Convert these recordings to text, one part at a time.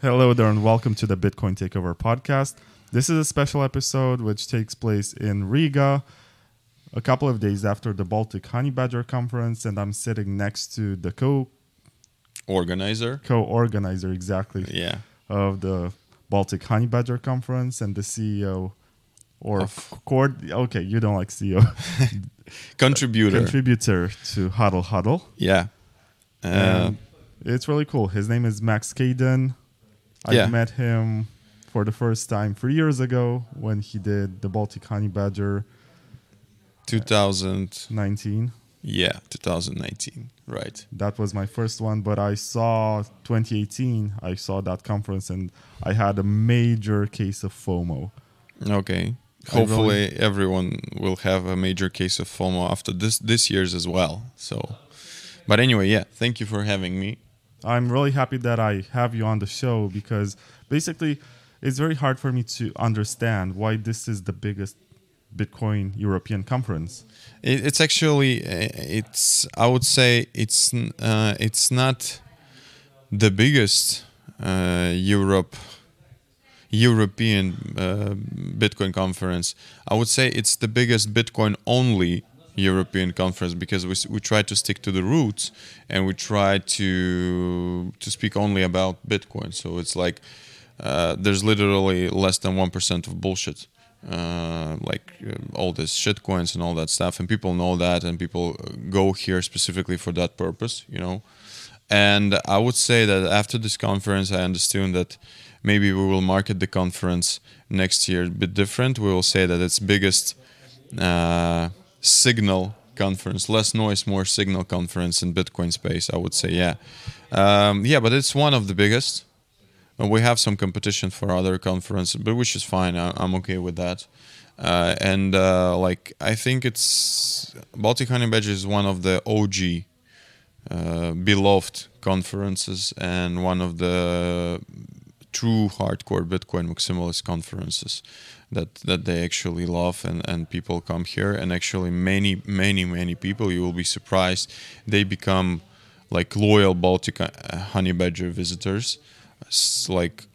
Hello there, and welcome to the Bitcoin Takeover podcast. This is a special episode which takes place in Riga a couple of days after the Baltic Honey Badger conference, and I'm sitting next to the co Organizer. co-organizer exactly Yeah. of the Baltic Honey Badger conference and the CEO or Of- cord. Okay, you don't like CEO, Contributor. contributor to Hodl Hodl. yeah. Uh, it's really cool. His name is Max Keidun. I Yeah. met him for the first time three years ago when he did the Baltic Honey Badger 2019. Yeah, 2019. Right. That was my first one, but I saw 2018. I saw that conference and I had a major case of FOMO. Okay. Hopefully, everyone will have a major case of FOMO after this this year's as well. So, but anyway, yeah. Thank you for having me. I'm really happy that I have you on the show because basically it's very hard for me to understand why this is the biggest Bitcoin European conference. It, it's actually uh, it's I would say it's uh, it's not the biggest uh, Europe European uh, Bitcoin conference. I would say it's the biggest Bitcoin only European conference because we, we try to stick to the roots and we try to to speak only about Bitcoin. So it's like uh, there's literally less than one percent of bullshit, uh, like uh, all this shit coins and all that stuff, and people know that, and people go here specifically for that purpose, you know. And I would say that after this conference, I understood that maybe we will market the conference next year a bit different. We will say that it's biggest uh, signal conference, less noise, more signal conference in Bitcoin space. I would say, yeah, um, yeah, but it's one of the biggest. And we have some competition for other conferences, but which is fine. I, I'm okay with that. Uh, and uh, like I think it's Baltic Honey Badger is one of the OG uh, beloved conferences and one of the true hardcore Bitcoin maximalist conferences that that they actually love and and people come here. And actually many many many people you will be surprised they become like loyal Baltic uh, Honey Badger visitors. It's like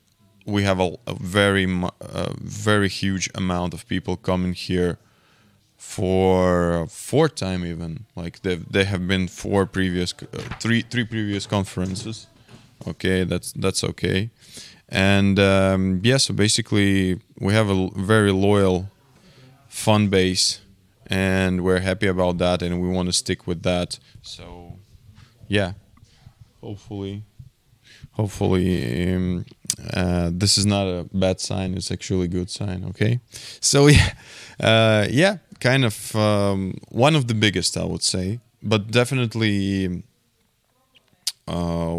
we have a, a very a very huge amount of people coming here for fourth time even. Like they they have been four previous uh, three three previous conferences. Okay that's that's okay and um, yeah so basically we have a very loyal fan base and we're happy about that and we want to stick with that. So yeah. Hopefully. Hopefully um, uh, this is not a bad sign it's actually a good sign okay? So yeah uh, yeah kind of um, one of the biggest i would say. But definitely uh,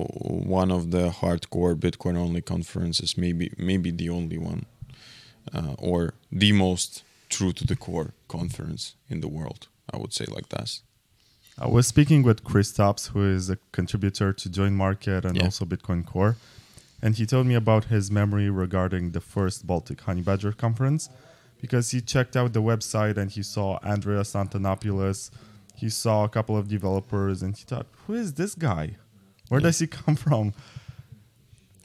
one of the hardcore bitcoin only conferences maybe maybe the only one uh, or the most true to the core conference in the world i would say like that I was speaking with Kristaps, who is a contributor to JoinMarket and Yeah. also Bitcoin Core. And he told me about his memory regarding the first Baltic Honey Badger conference because he checked out the website and he saw Andreas Antonopoulos. He saw a couple of developers and he thought, who is this guy? Where does he come from?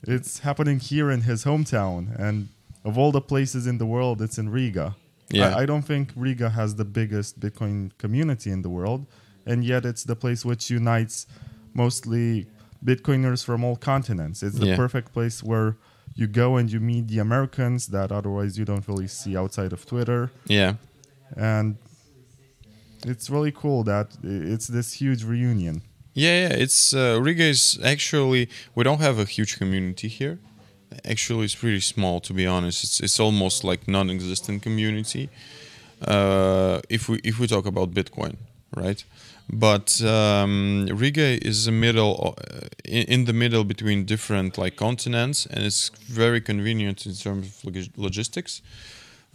It's happening here in his hometown. And of all the places in the world, it's in Riga. Yeah. I, I don't think Riga has the biggest Bitcoin community in the world, and yet it's the place which unites mostly Bitcoiners from all continents. It's the Yeah. perfect place where you go and you meet the Americans that otherwise you don't really see outside of Twitter. yeah And it's really cool that it's this huge reunion. Yeah, yeah. It's uh, Riga is actually we don't have a huge community here. Actually, it's pretty small to be honest. It's it's almost like non-existent community. Uh, if we if we talk about Bitcoin, right? But um, Riga is a middle uh, in, in the middle between different like continents, and it's very convenient in terms of log- logistics.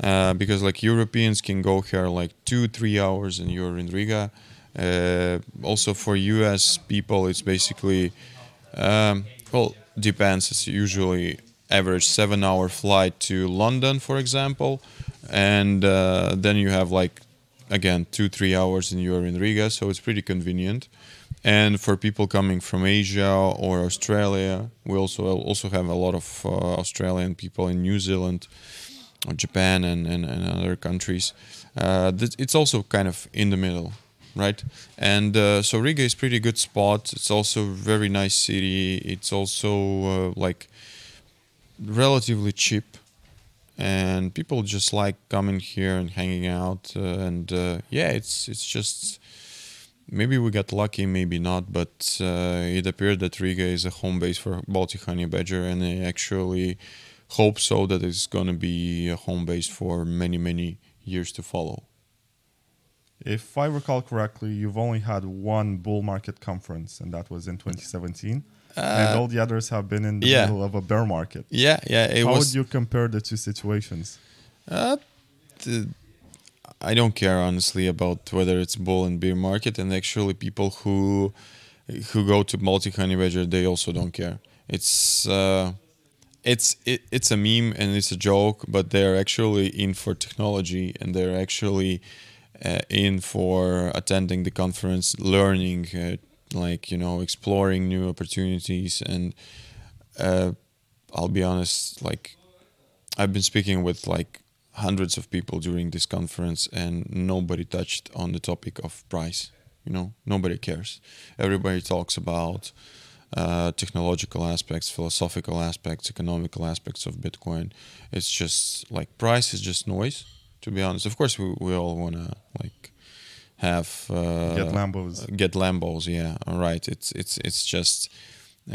Uh, because like Europeans can go here like two three hours and you're in Riga. Uh, also for US people, it's basically um, well depends. It's usually average seven hour flight to London, for example, and uh, then you have like again two three hours and you're in Riga, so it's pretty convenient. and for people coming from Asia or Australia, we also also have a lot of uh, Australian people in New Zealand, or Japan, and, and, and other countries. Uh, it's also kind of in the middle, right? And uh, so Riga is pretty good spot. It's also very nice city. It's also uh, like relatively cheap and people just like coming here and hanging out uh, and uh, yeah it's it's just maybe we got lucky maybe not but uh, it appeared that riga is a home base for baltic honey badger and i actually hope so that it's going to be a home base for many many years to follow If I recall correctly, you've only had one bull market conference, and that was in 2017. and all the others have been in the Uh, yeah. middle of a bear market. yeah yeah it How was would you compare the two situations? Uh, the, I don't care honestly about whether it's bull and bear market, and actually people who who go to baltic honey badger they also don't care. It's uh, it's it, it's a meme and it's a joke, but they're actually in for technology and they're actually uh, in for attending the conference, learning, uh, like you know, exploring new opportunities, and uh, I'll be honest, like I've been speaking with like hundreds of people during this conference, and nobody touched on the topic of price. You know, nobody cares. Everybody talks about uh, technological aspects, philosophical aspects, economical aspects of Bitcoin. It's just like price is just noise. To be honest, of course, we, we all wanna like have uh, Get Lambos. get Lambos. Yeah, all right. It's it's it's just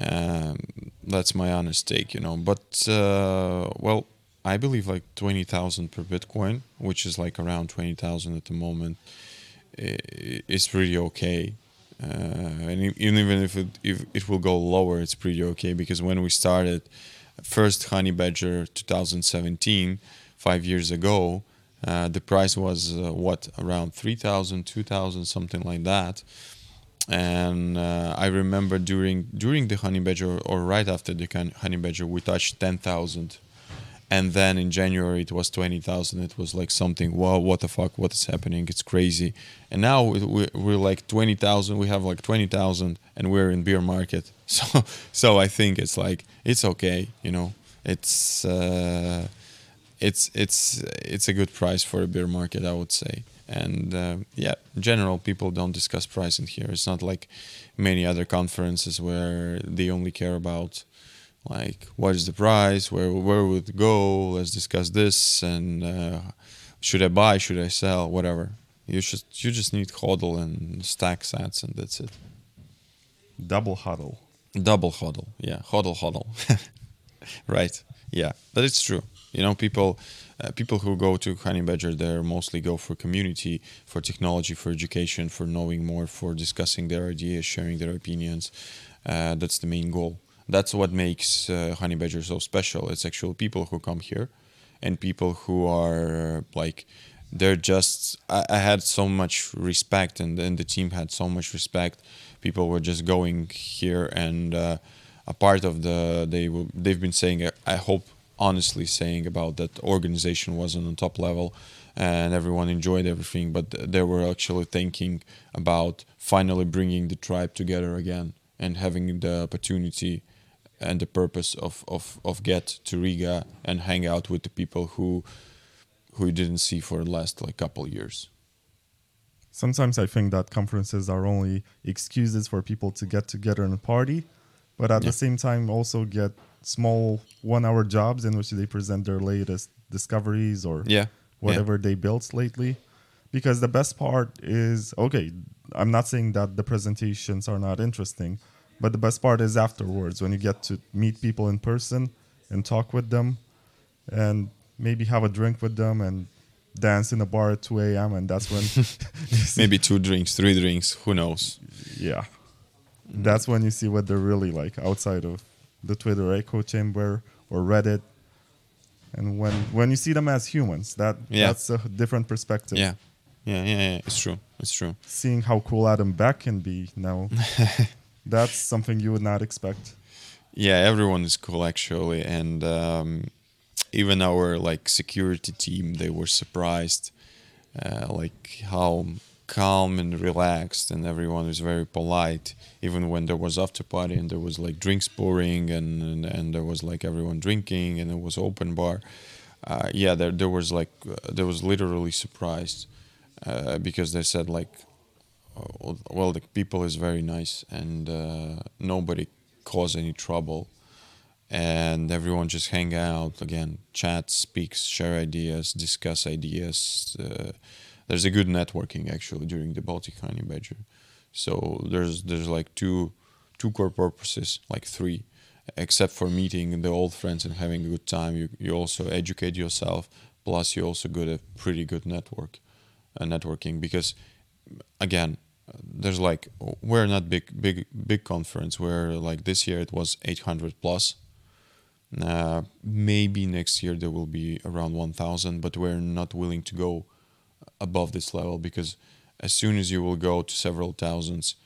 um, that's my honest take, you know. But uh, well, I believe like twenty thousand per Bitcoin, which is like around twenty thousand at the moment, is pretty okay. Uh, and even even if it, if it will go lower, it's pretty okay because when we started first Honey Badger 2017, five years ago, uh, the price was uh, what around 3,000, 2,000, something like that. And uh, I remember during during the Honey Badger or right after the Honey Badger, we touched 10,000 and then in January it was 20,000 it was like something wow what the fuck? What is happening? It's crazy. And now we- we- we're like 20,000 we have like 20,000 and we're in beer market. So so I think it's like it's okay you know? It's uh, it's it's it's a good price for a beer market I would say. And uh, yeah in general people don't discuss price in here. It's not like many other conferences where they only care about like what is the price where where would it go let's discuss this and uh, should i buy should i sell whatever. You just you just need hodl and stack sats and that's it. Double huddle. double hodl yeah. Hodl hodl. Right yeah. But it's true you know people uh, people who go to honey badger they mostly go for community for technology for education for knowing more for discussing their ideas sharing their opinions. Uh, that's the main goal. That's what makes uh, honey badger so special. It's actual people who come here and people who are uh, like they're just I, I had so much respect and, and the team had so much respect. People were just going here and uh, a part of the they will they've been saying i hope honestly saying about that organization wasn't on top level and everyone enjoyed everything but they were actually thinking about finally bringing the tribe together again and having the opportunity and the purpose of, of, of get to Riga and hang out with the people who who you didn't see for the last like couple years. Sometimes I think that conferences are only excuses for people to get together and party, but at Yeah. the same time also get small one-hour jobs in which they present their latest discoveries or Yeah. whatever they built lately. Because the best part is okay, I'm not saying that the presentations are not interesting, but the best part is afterwards when you get to meet people in person and talk with them and maybe have a drink with them and dance in a bar at 2 a.m. And that's when, Maybe two drinks, three drinks, who knows? yeah, that's when you see what they're really like outside of the Twitter echo chamber or Reddit. And when when you see them as humans, that Yeah. that's a different perspective. Yeah. Yeah, yeah, yeah. It's true. It's true. seeing how cool Adam Back can be now, that's something you would not expect. Yeah, everyone is cool actually, and um, even our like security team, they were surprised, uh, like how calm and relaxed, and everyone was very polite. Even when there was after party and there was like drinks pouring and and, and there was like everyone drinking and it was open bar. Uh, yeah, there there was like uh, there was literally surprised uh, because they said like, uh, well, the people is very nice and uh, nobody cause any trouble and everyone just hang out again chat speaks share ideas discuss ideas uh, there's a good networking actually during the baltic honey badger. So there's there's like two two core purposes like three. Except for meeting the old friends and having a good time you, you also educate yourself plus you also got a pretty good network uh, networking. Because again there's like we're not big big big conference. Where like this year it was 800 plus. Uh, maybe next year there will be around 1000 but we're not willing to go above this level because as soon as you will go to several thousands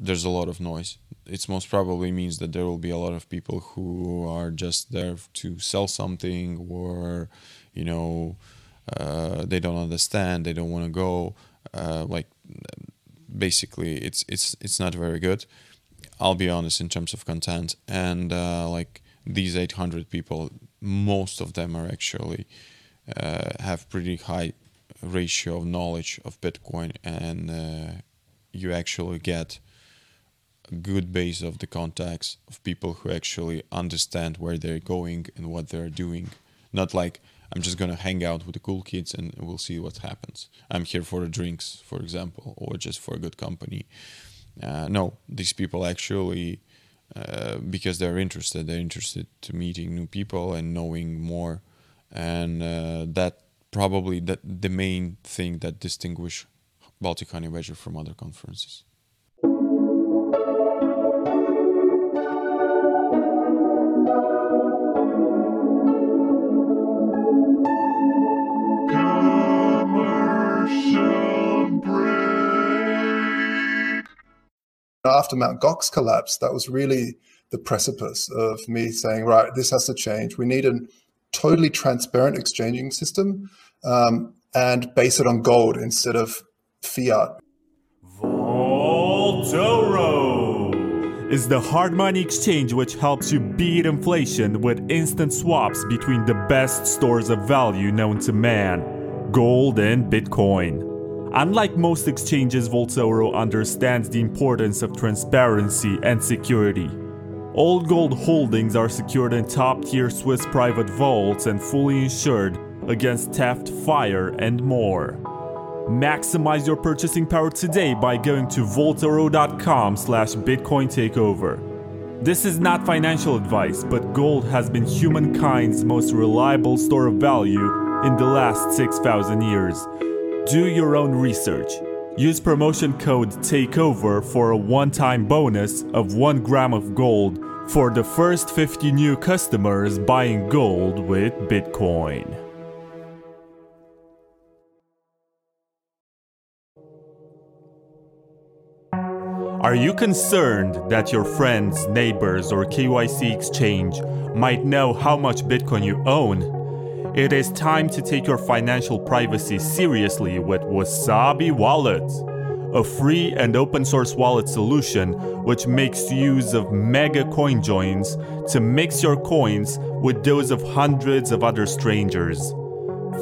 there's a lot of noise. It most probably means that there will be a lot of people who are just there to sell something or you know uh, they don't understand they don't want to go uh, like basically it's it's it's not very good. I'll be honest in terms of content and uh, like these 800 people, most of them are actually uh, have pretty high ratio of knowledge of Bitcoin, and uh, you actually get a good base of the contacts of people who actually understand where they're going and what they're doing. Not like I'm just gonna hang out with the cool kids and we'll see what happens. I'm here for the drinks, for example, or just for a good company. Uh, no, these people actually uh, because they're interested. They're interested to meeting new people and knowing more, and uh, that probably that the main thing that distinguish Baltic Honey Badger from other conferences. after Mount Gox collapsed, that was really the precipice of me saying, right, this has to change. We need a totally transparent exchanging system um, and base it on gold instead of fiat. Vaultoro is the hard money exchange which helps you beat inflation with instant swaps between the best stores of value known to man gold and Bitcoin. Unlike most exchanges, Vaultoro understands the importance of transparency and security. Old gold holdings are secured in top tier Swiss private vaults and fully insured against theft, fire, and more. Maximize your purchasing power today by going to vaultoro.com slash bitcoin takeover. This is not financial advice, but gold has been humankind's most reliable store of value in the last 6,000 years. Do your own research. Use promotion code TAKEOVER for a one time bonus of 1 gram of gold for the first 50 new customers buying gold with Bitcoin. Are you concerned that your friends, neighbors, or KYC exchange might know how much Bitcoin you own? It is time to take your financial privacy seriously with Wasabi Wallet, a free and open source wallet solution which makes use of mega coin joins to mix your coins with those of hundreds of other strangers.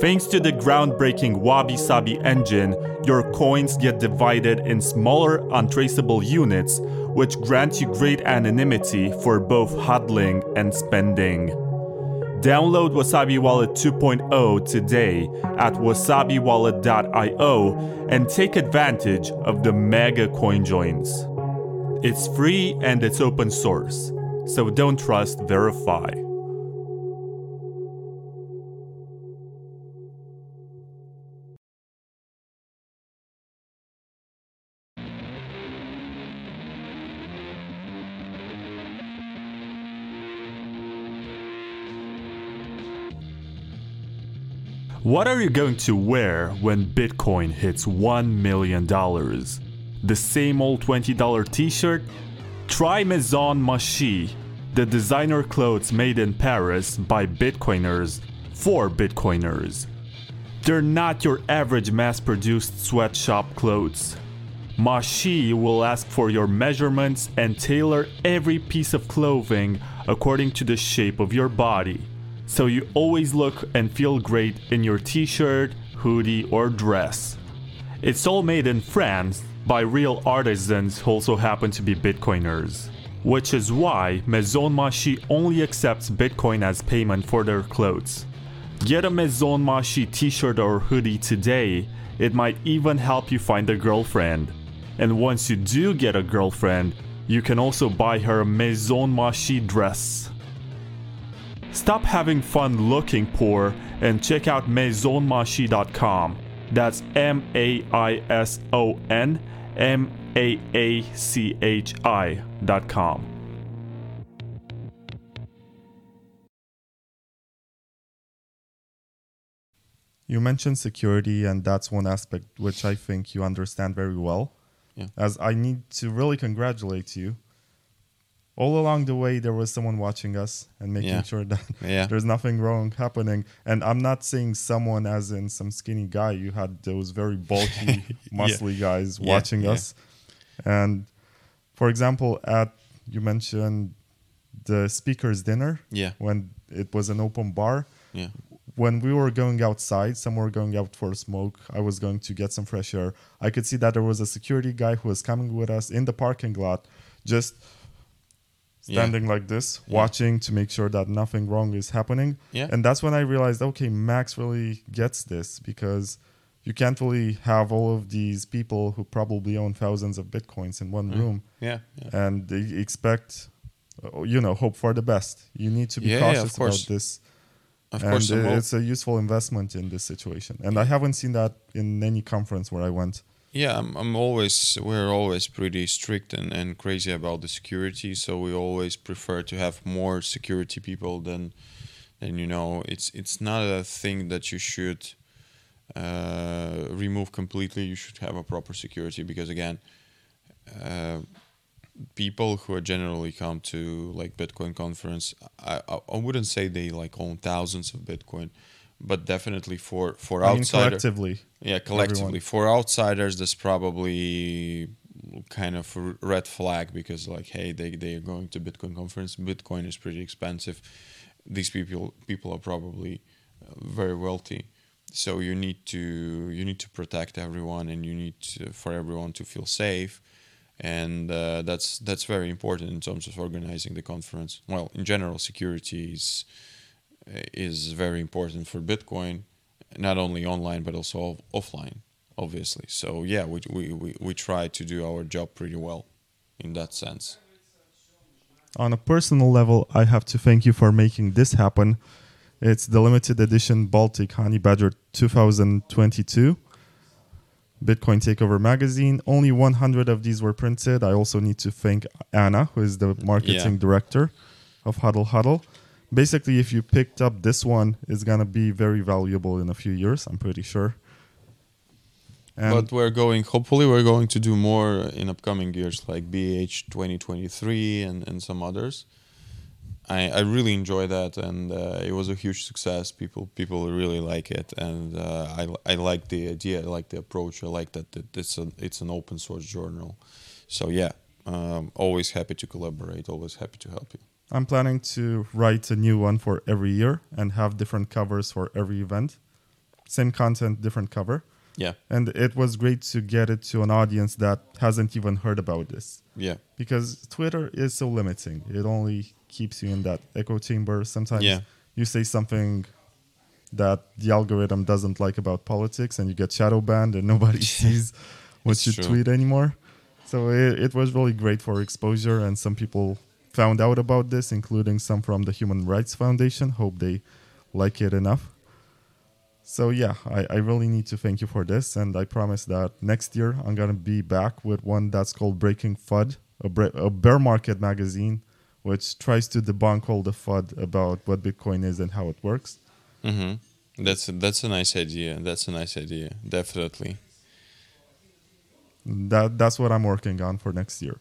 Thanks to the groundbreaking Wabi Sabi engine, your coins get divided in smaller, untraceable units, which grant you great anonymity for both hodling and spending. Download Wasabi Wallet 2.0 today at wasabiwallet.io and take advantage of the mega coin joins. It's free and it's open source, so don't trust, verify. What are you going to wear when Bitcoin hits $1 million? The same old $20 t shirt? Try Maison Maachi, the designer clothes made in Paris by Bitcoiners for Bitcoiners. They're not your average mass produced sweatshop clothes. Maachi will ask for your measurements and tailor every piece of clothing according to the shape of your body. So you always look and feel great in your t shirt, hoodie, or dress. It's all made in France by real artisans who also happen to be Bitcoiners. Which is why Maison Maachi only accepts Bitcoin as payment for their clothes. Get a Maison Maachi t shirt or hoodie today, it might even help you find a girlfriend. And once you do get a girlfriend, you can also buy her Maison Maachi dress. Stop having fun looking poor and check out maisonmaachi.com. That's M A I S O N M A A C H I.com. You mentioned security, and that's one aspect which I think you understand very well. Yeah. As I need to really congratulate you. All along the way, there was someone watching us and making Yeah. sure that Yeah. there's nothing wrong happening. And I'm not saying someone as in some skinny guy. You had those very bulky, muscly guys Yeah, watching yeah. us. And for example, at you mentioned the speakers dinner Yeah. when it was an open bar Yeah. when we were going outside, some were going out for a smoke. I was going to get some fresh air. I could see that there was a security guy who was coming with us in the parking lot, just Yeah. standing like this, watching to make sure that nothing wrong is happening. Yeah. And that's when I realized, okay, Max really gets this because you can't really have all of these people who probably own thousands of bitcoins in one room Yeah. yeah. and they expect, uh, you know, hope for the best. You need to be Yeah, yeah, cautious about this Of and course, it- it's a useful investment in this situation. And I haven't seen that in any conference where I went. Yeah, I'm, I'm always we're always pretty strict and, and crazy about the security, so we always prefer to have more security people than than you know. It's it's not a thing that you should uh, remove completely. You should have a proper security because again, uh, people who are generally come to like Bitcoin conference, I, I I wouldn't say they like own thousands of Bitcoin, but definitely for for I mean, collectively. yeah, collectively. For outsiders, there's probably kind of red flag because, like, hey, they they are going to Bitcoin conference. Bitcoin is pretty expensive. These people people are probably uh, very wealthy, so you need to you need to protect everyone, and you need to, for everyone to feel safe. And uh, that's that's very important in terms of organizing the conference. Well, in general, security is is very important for Bitcoin, not only online but also offline, obviously. So yeah, we, we, we, we try to do our job pretty well in that sense. On a personal level, I have to thank you for making this happen. It's the limited edition Baltic Honey Badger 2022 Bitcoin Takeover magazine. Only 100 of these were printed. I also need to thank Anna, who is the marketing Yeah. director of Hodl Hodl. Basically, if you picked up this one, it's going to be very valuable in a few years, I'm pretty sure. And but we're going, hopefully, we're going to do more in upcoming years like BH 2023 and, and some others. I, I really enjoy that, and uh, it was a huge success. People people really like it, and uh, I I like the idea, I like the approach, I like that it- it's an it's an open source journal. So yeah, um, always happy to collaborate, always happy to help you. I'm planning to write a new one for every year and have different covers for every event. Same content, different cover. Yeah, And it was great to get it to an audience that hasn't even heard about this. yeah, Because Twitter is so limiting. It only keeps you in that echo chamber. Sometimes Yeah. you say something that the algorithm doesn't like about politics and you get shadow banned and nobody sees what It's you true. tweet anymore. So it, it was really great for exposure and some people found out about this, including some from the Human Rights Foundation. Hope they like it enough. So yeah, I, I really need to thank you for this, and I promise that next year I'm gonna be back with one that's called Breaking FUD, a, bre- a bear market magazine, which tries to debunk all the FUD about what Bitcoin is and how it works. hmm That's a, that's a nice idea. That's a nice idea. Definitely. That that's what I'm working on for next year.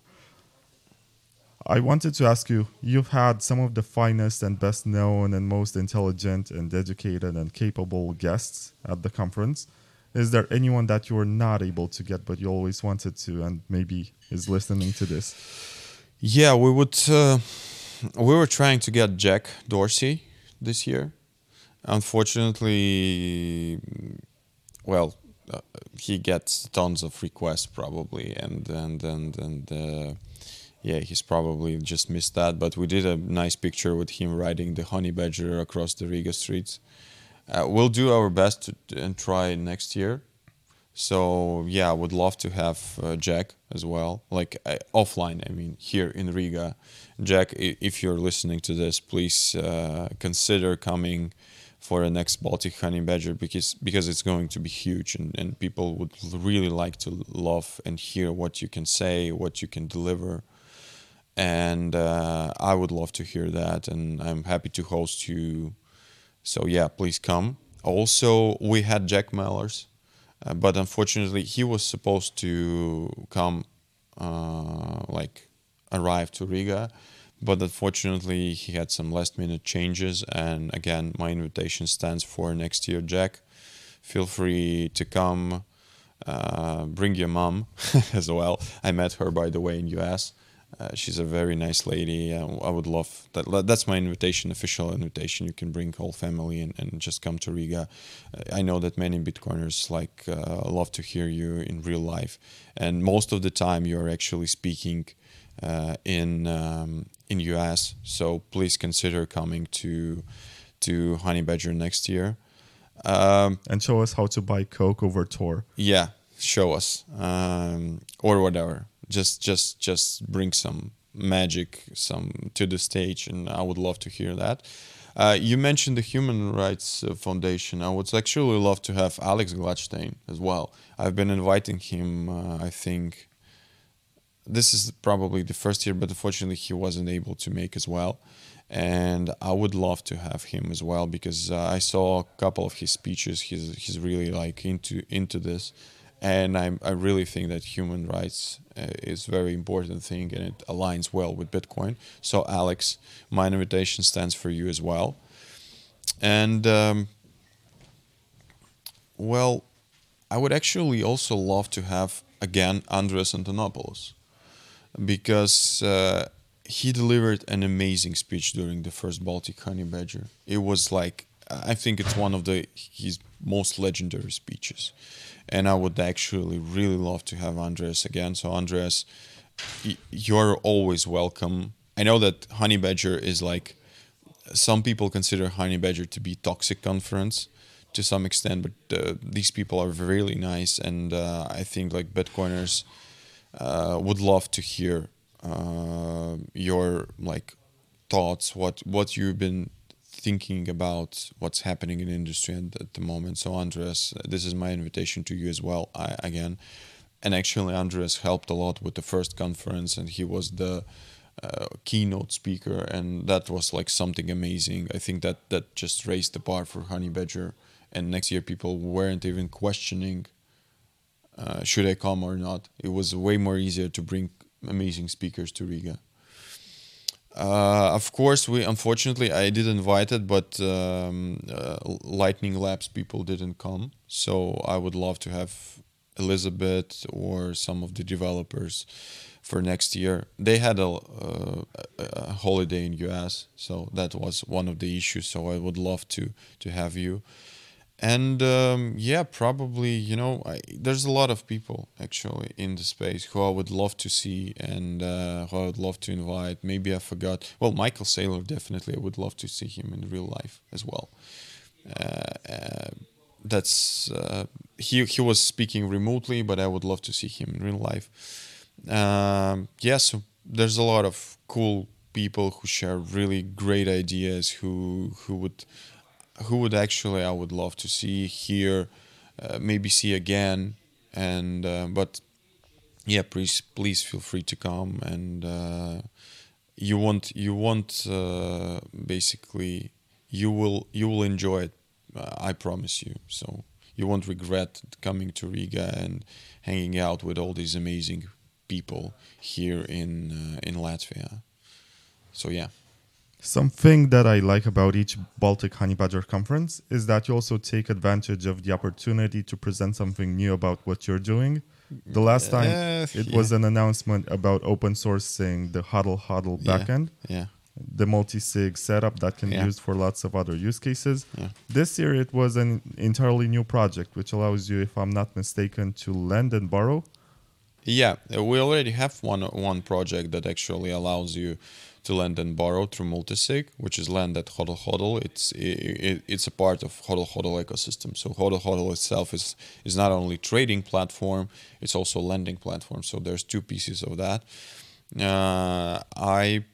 I wanted to ask you you've had some of the finest and best known and most intelligent and educated and capable guests at the conference. Is there anyone that you were not able to get but you always wanted to and maybe is listening to this? Yeah, we would. Uh, we were trying to get Jack Dorsey this year. Unfortunately, well, uh, he gets tons of requests probably, and and and and uh, yeah, he's probably just missed that. But we did a nice picture with him riding the honey badger across the Riga streets. Uh, we'll do our best to, and try next year. So yeah, I would love to have uh, Jack as well, like uh, offline. I mean, here in Riga, Jack, if you're listening to this, please uh, consider coming for the next Baltic Honey Badger because because it's going to be huge and, and people would really like to love and hear what you can say, what you can deliver and uh, I would love to hear that, and I'm happy to host you. So yeah, please come. Also, we had Jack Mallers, uh, but unfortunately, he was supposed to come, uh, like, arrive to Riga, but unfortunately, he had some last-minute changes. And again, my invitation stands for next year, Jack. Feel free to come. Uh, bring your mom as well. I met her, by the way, in US. Uh, she's a very nice lady. Uh, I would love that. That's my invitation, official invitation. You can bring whole family and, and just come to Riga. Uh, I know that many Bitcoiners like uh, love to hear you in real life, and most of the time you are actually speaking uh, in um, in US. So please consider coming to to Honey Badger next year. Um, and show us how to buy Coke over Tor. Yeah, show us um, or whatever just just just bring some magic some to the stage and i would love to hear that. Uh, you mentioned the human rights uh, foundation. I would actually love to have alex gladstein as well. I've been inviting him uh, i think this is probably the first year but unfortunately he wasn't able to make as well. And i would love to have him as well because uh, i saw a couple of his speeches. He's he's really like into into this and I, I really think that human rights uh, is a very important thing and it aligns well with Bitcoin. So Alex, my invitation stands for you as well. And um, well, I would actually also love to have again Andreas Antonopoulos because uh, he delivered an amazing speech during the first Baltic Honey Badger. It was like I think it's one of the his most legendary speeches and I would actually really love to have Andreas again. So Andreas, you're always welcome. I know that Honey Badger is like some people consider Honey Badger to be toxic conference to some extent, but uh, these people are really nice, and uh, I think like Bitcoiners uh, would love to hear uh, your like thoughts, what what you've been thinking about what's happening in industry at, at the moment. So, Andreas, this is my invitation to you as well. I, again, and actually, Andreas helped a lot with the first conference, and he was the uh, keynote speaker, and that was like something amazing. I think that that just raised the bar for Honey Badger, and next year people weren't even questioning uh, should I come or not. It was way more easier to bring amazing speakers to Riga. Uh, of course, we unfortunately I did invite it, but um, uh, Lightning Labs people didn't come. So I would love to have Elizabeth or some of the developers for next year. They had a, uh, a holiday in US, so that was one of the issues. So I would love to to have you and um, yeah probably you know I, there's a lot of people actually in the space who i would love to see and uh, who i would love to invite. Maybe i forgot. Well michael saylor definitely i would love to see him in real life as well. Uh, uh, that's uh, he, he was speaking remotely but i would love to see him in real life. Um, yeah so there's a lot of cool people who share really great ideas who who would who would actually I would love to see here, uh, maybe see again, and uh, but yeah, please please feel free to come and uh, you want you want uh, basically you will you will enjoy it. I promise you. So you won't regret coming to Riga and hanging out with all these amazing people here in uh, in Latvia. so yeah. Something that I like about each Baltic Honey Badger conference is that you also take advantage of the opportunity to present something new about what you're doing. The last time Uh, it was an announcement about open sourcing the Hodl Hodl backend, Yeah. the multi-sig setup that can be used for lots of other use cases. Yeah. This year it was an entirely new project which allows you, if I'm not mistaken, to lend and borrow. Yeah, we already have one one project that actually allows you to lend and borrow through multisig, which is lend at Hodl Hodl. It's it, it's a part of Hodl Hodl ecosystem. So Hodl Hodl itself is is not only trading platform, it's also lending platform. So there's two pieces of that. Uh, I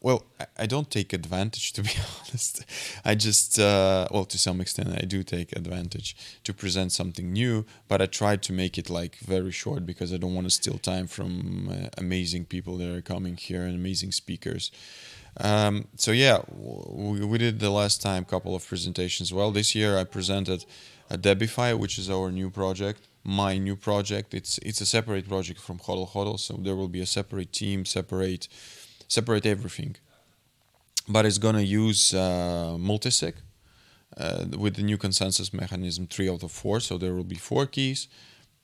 well, I- don't take advantage to be honest. I just uh, well, to some extent, I do take advantage to present something new, but I try to make it like very short because I don't want to steal time from uh, amazing people that are coming here and amazing speakers. Um, so yeah, we, we did the last time a couple of presentations. Well, this year I presented a Debifi, which is our new project, my new project. It's it's a separate project from Hodl Hodl, so there will be a separate team, separate separate everything. But it's gonna use uh, multisig uh, with the new consensus mechanism, three out of four. So there will be four keys,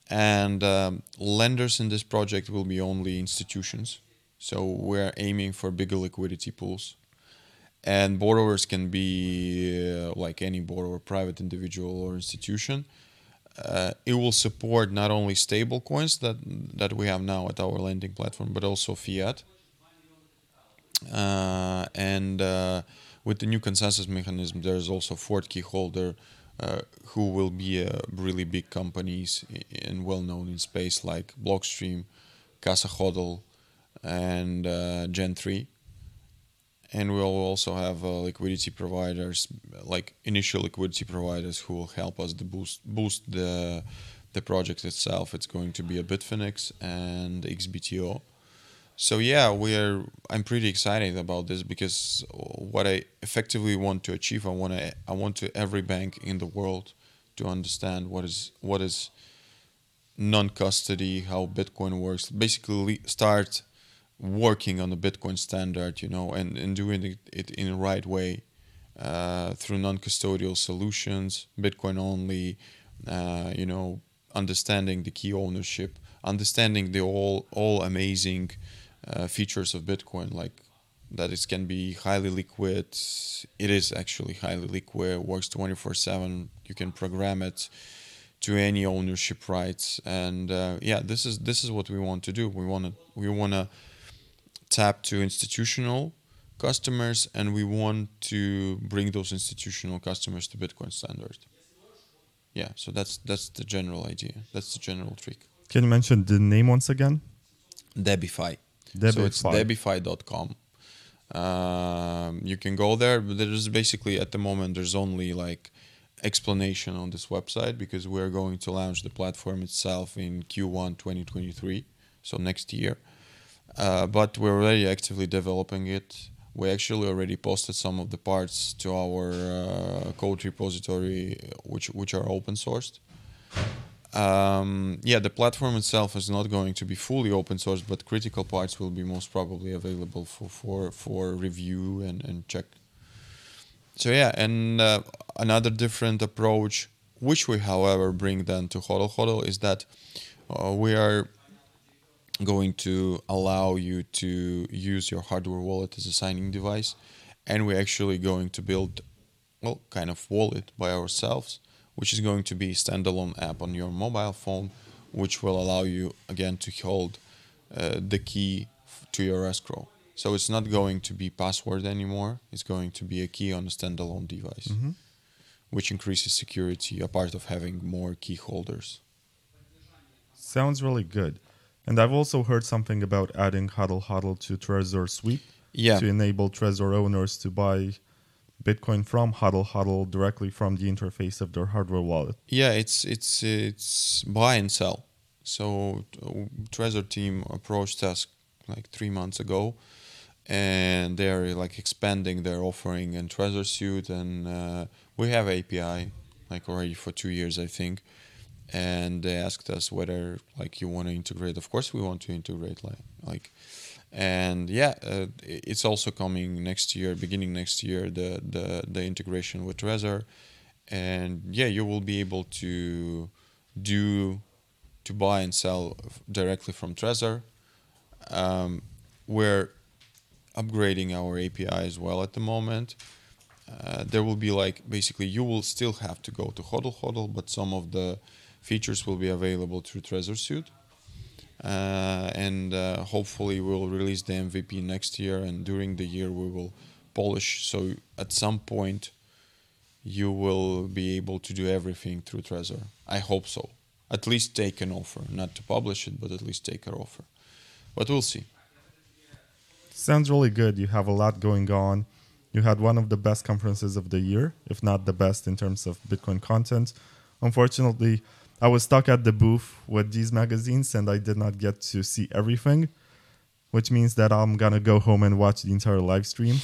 and um, lenders in this project will be only institutions. So we're aiming for bigger liquidity pools, and borrowers can be uh, like any borrower, private individual or institution. Uh, it will support not only stable coins that that we have now at our lending platform, but also fiat. Uh, and uh, with the new consensus mechanism, there's also fourth key holder uh, who will be really big companies and well known in space like Blockstream, Casa Hodl, and uh, Gen3. And we'll also have uh, liquidity providers, like initial liquidity providers, who will help us to boost boost the the project itself. It's going to be a Bitfinex and XBTO. So yeah, we are. I'm pretty excited about this because what I effectively want to achieve, I want to. I want to every bank in the world to understand what is what is non-custody, how Bitcoin works. Basically, start working on the Bitcoin standard, you know, and, and doing it, in the right way uh, through non-custodial solutions, Bitcoin only, uh, you know, understanding the key ownership, understanding the all all amazing uh, features of Bitcoin, like that it can be highly liquid. It is actually highly liquid. Works twenty four seven. You can program it to any ownership rights, and uh, yeah, this is this is what we want to do. We want to we want to tap to institutional customers, and we want to bring those institutional customers to Bitcoin standard. Yeah, so that's that's the general idea. That's the general trick. Can you mention the name once again? Debifi. So it's Debifi. debifi.com. Um, you can go there, but there's basically at the moment there's only like explanation on this website because we're going to launch the platform itself in Q1 2023, so next year. Uh, but we're already actively developing it. We actually already posted some of the parts to our uh, code repository, which which are open sourced. Um, yeah, the platform itself is not going to be fully open source, but critical parts will be most probably available for for, for review and, and check. So yeah, and uh, another different approach, which we however bring then to Hodl Hodl, is that uh, we are going to allow you to use your hardware wallet as a signing device, and we're actually going to build, well, kind of wallet by ourselves, which is going to be a standalone app on your mobile phone, which will allow you again to hold uh, the key f- to your escrow. So it's not going to be password anymore. It's going to be a key on a standalone device, which increases security, apart of having more key holders. Sounds really good. And I've also heard something about adding Hodl Hodl to Trezor Suite Yeah. to enable Trezor owners to buy Bitcoin from Hodl Hodl directly from the interface of their hardware wallet. Yeah, it's it's it's buy and sell. So Trezor team approached us like three months ago, and they're like expanding their offering in Trezor Suite, and uh, we have API like already for two years, I think. And they asked us whether like you want to integrate. Of course, we want to integrate. Like like, and yeah, uh, it's also coming next year, beginning next year, the the the integration with Trezor, and yeah, you will be able to do to buy and sell directly from Trezor. Um, we're upgrading our API as well at the moment. Uh, there will be like basically you will still have to go to Hodl Hodl, but some of the features will be available through Trezor Suite. Uh, and uh, hopefully we'll release the MVP next year, and during the year we will polish. So at some point, you will be able to do everything through Trezor. I hope so. At least take an offer, not to publish it, but at least take an offer. But we'll see. Sounds really good. You have a lot going on. You had one of the best conferences of the year, if not the best in terms of Bitcoin content. Unfortunately, I was stuck at the booth with these magazines and I did not get to see everything, which means that I'm gonna go home and watch the entire live stream.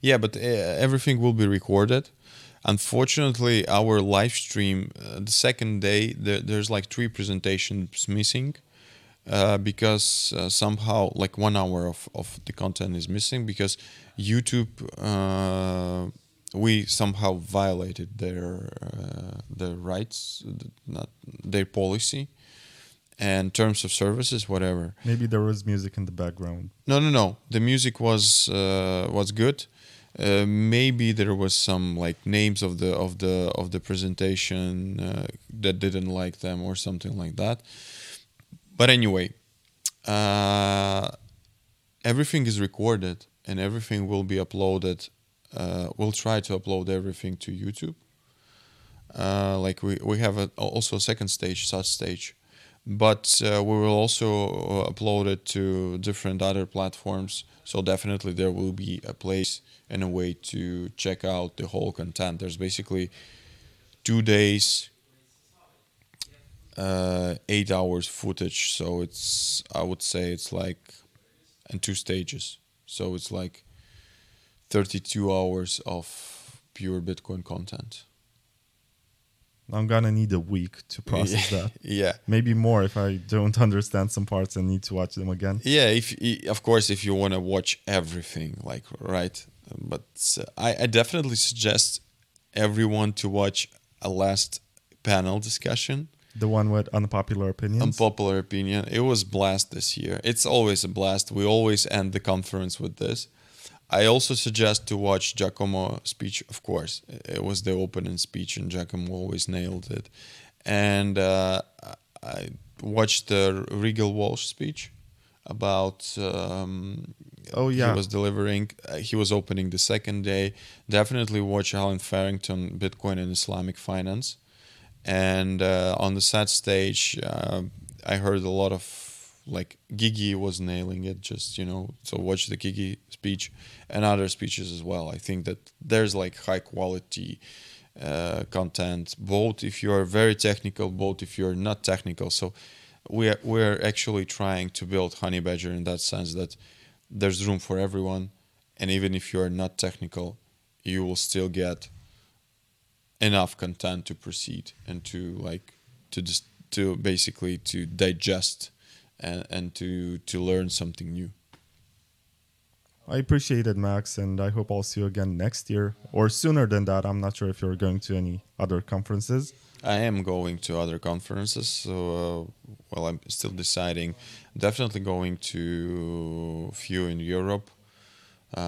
Yeah, but uh, everything will be recorded. Unfortunately, our live stream, uh, the second day, there, there's like three presentations missing uh, because uh, somehow, like one hour of, of the content is missing because YouTube, uh, we somehow violated their uh, their rights, not their policy, and terms of services, whatever. Maybe there was music in the background. No, no, no. The music was uh, was good. Uh, maybe there was some like names of the of the of the presentation uh, that didn't like them or something like that. But anyway, uh, everything is recorded and everything will be uploaded. Uh, we'll try to upload everything to YouTube. Uh, like we, we have a, also a second stage, such stage, but uh, we will also uh, upload it to different other platforms. So definitely there will be a place and a way to check out the whole content. There's basically two days, uh, eight hours footage. So it's I would say it's like, in two stages. So it's like 32 hours of pure Bitcoin content. I'm gonna need a week to process that. Yeah. Maybe more if I don't understand some parts and need to watch them again. Yeah, if of course if you want to watch everything, like right, but uh, I, I definitely suggest everyone to watch a last panel discussion. The one with unpopular opinions. Unpopular opinion. It was blast this year. It's always a blast. We always end the conference with this. I also suggest to watch Giacomo speech. Of course, it was the opening speech, and Giacomo always nailed it. And uh, I watched the Regal Walsh speech about. Um, Oh, yeah. he was delivering. Uh, he was opening the second day. Definitely watch Allen Farrington, Bitcoin and Islamic Finance. And uh, on the set stage, uh, I heard a lot of like Gigi was nailing it. Just you know, so watch the Gigi speech and other speeches as well. I think that there's like high quality uh, content, both if you are very technical, both if you're not technical. So we are, we're actually trying to build Honey Badger in that sense that there's room for everyone, and even if you're not technical, you will still get enough content to proceed and to like to just to basically to digest and, and to to learn something new. I appreciate it, Max, and I hope I'll see you again next year or sooner than that. I'm not sure if you're going to any other conferences. I am going to other conferences, so uh, well, I'm still deciding. Definitely going to a few in Europe. Uh,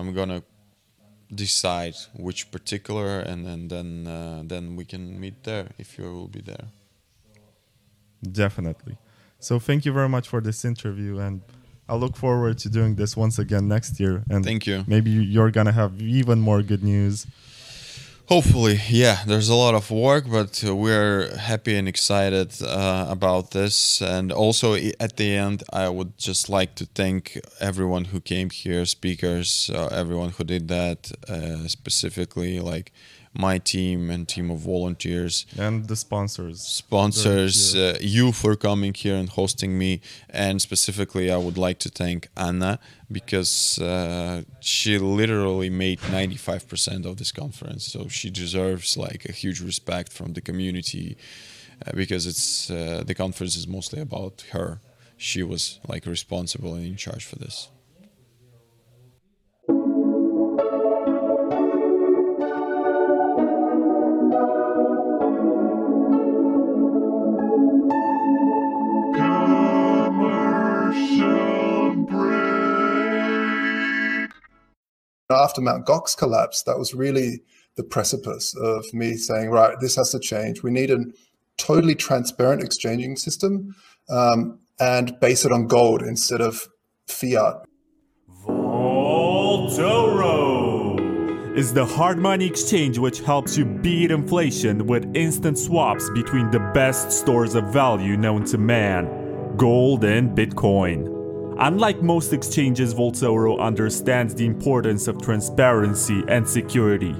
I'm gonna decide which particular, and then then uh, then we can meet there if you will be there. Definitely. So thank you very much for this interview, and I look forward to doing this once again next year. And Thank you. Maybe you're gonna have even more good news. Hopefully, yeah. There's a lot of work, but we're happy and excited uh, about this. And also, at the end, I would just like to thank everyone who came here, speakers, uh, everyone who did that, uh, specifically like my team and team of volunteers And the sponsors. sponsors, uh, you for coming here and hosting me, and specifically, I would like to thank Anna because uh, she literally made 95% of this conference. So she deserves like a huge respect from the community uh, because it's uh, the conference is mostly about her. she was like responsible and in charge for this. After Mount Gox collapsed, that was really the precipice of me saying, right, this has to change. We need a totally transparent exchanging system um, and base it on gold instead of fiat. Vaultoro is the hard money exchange which helps you beat inflation with instant swaps between the best stores of value known to man gold and Bitcoin. Unlike most exchanges, Vaultoro understands the importance of transparency and security.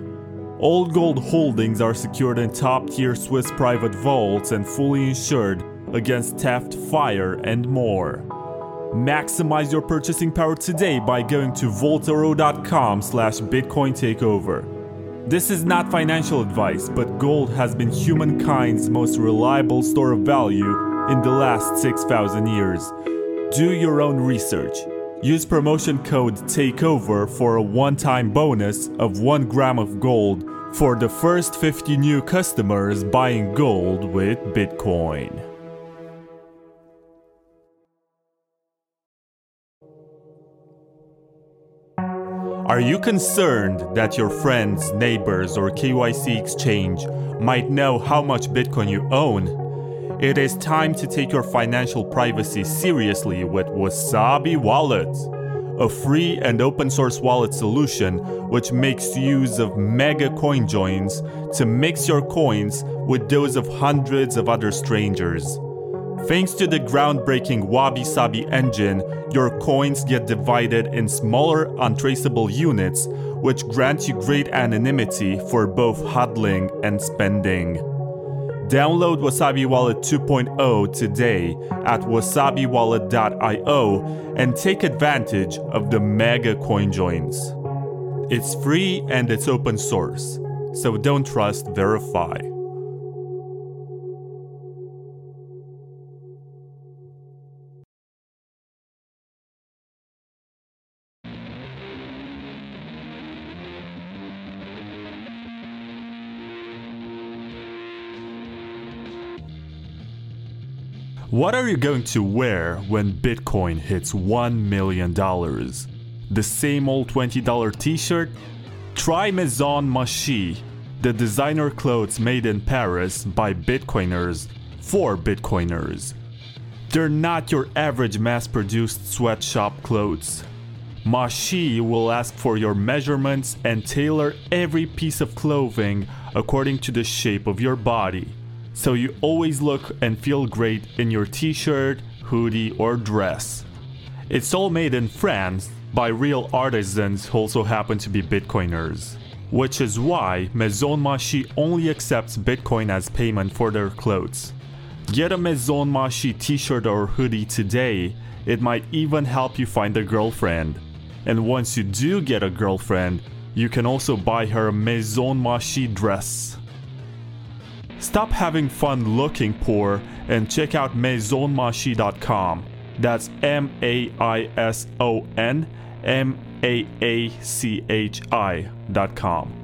All gold holdings are secured in top tier Swiss private vaults and fully insured against theft, fire, and more. Maximize your purchasing power today by going to vaultoro.com slash bitcoin takeover. This is not financial advice, but gold has been humankind's most reliable store of value in the last 6,000 years. Do your own research. Use promotion code TAKEOVER for a one time bonus of 1 gram of gold for the first 50 new customers buying gold with Bitcoin. Are you concerned that your friends, neighbors, or KYC exchange might know how much Bitcoin you own? It is time to take your financial privacy seriously with Wasabi Wallet, a free and open source wallet solution which makes use of mega coin joins to mix your coins with those of hundreds of other strangers. Thanks to the groundbreaking Wabi Sabi engine, your coins get divided in smaller, untraceable units, which grant you great anonymity for both hodling and spending. Download Wasabi Wallet 2.0 today at wasabiwallet.io and take advantage of the mega coin joins. It's free and it's open source, so don't trust, verify. What are you going to wear when Bitcoin hits $1 million? The same old $20 t shirt? Try Maison Maachi, the designer clothes made in Paris by Bitcoiners for Bitcoiners. They're not your average mass produced sweatshop clothes. Maachi will ask for your measurements and tailor every piece of clothing according to the shape of your body so you always look and feel great in your t shirt, hoodie, or dress. It's all made in France by real artisans who also happen to be Bitcoiners. Which is why Maison Maachi only accepts Bitcoin as payment for their clothes. Get a Maison Maachi t shirt or hoodie today, it might even help you find a girlfriend. And once you do get a girlfriend, you can also buy her Maison Maachi dress. Stop having fun looking poor and check out maisonmaachi.com. That's M A I S O N M A A C H I.com.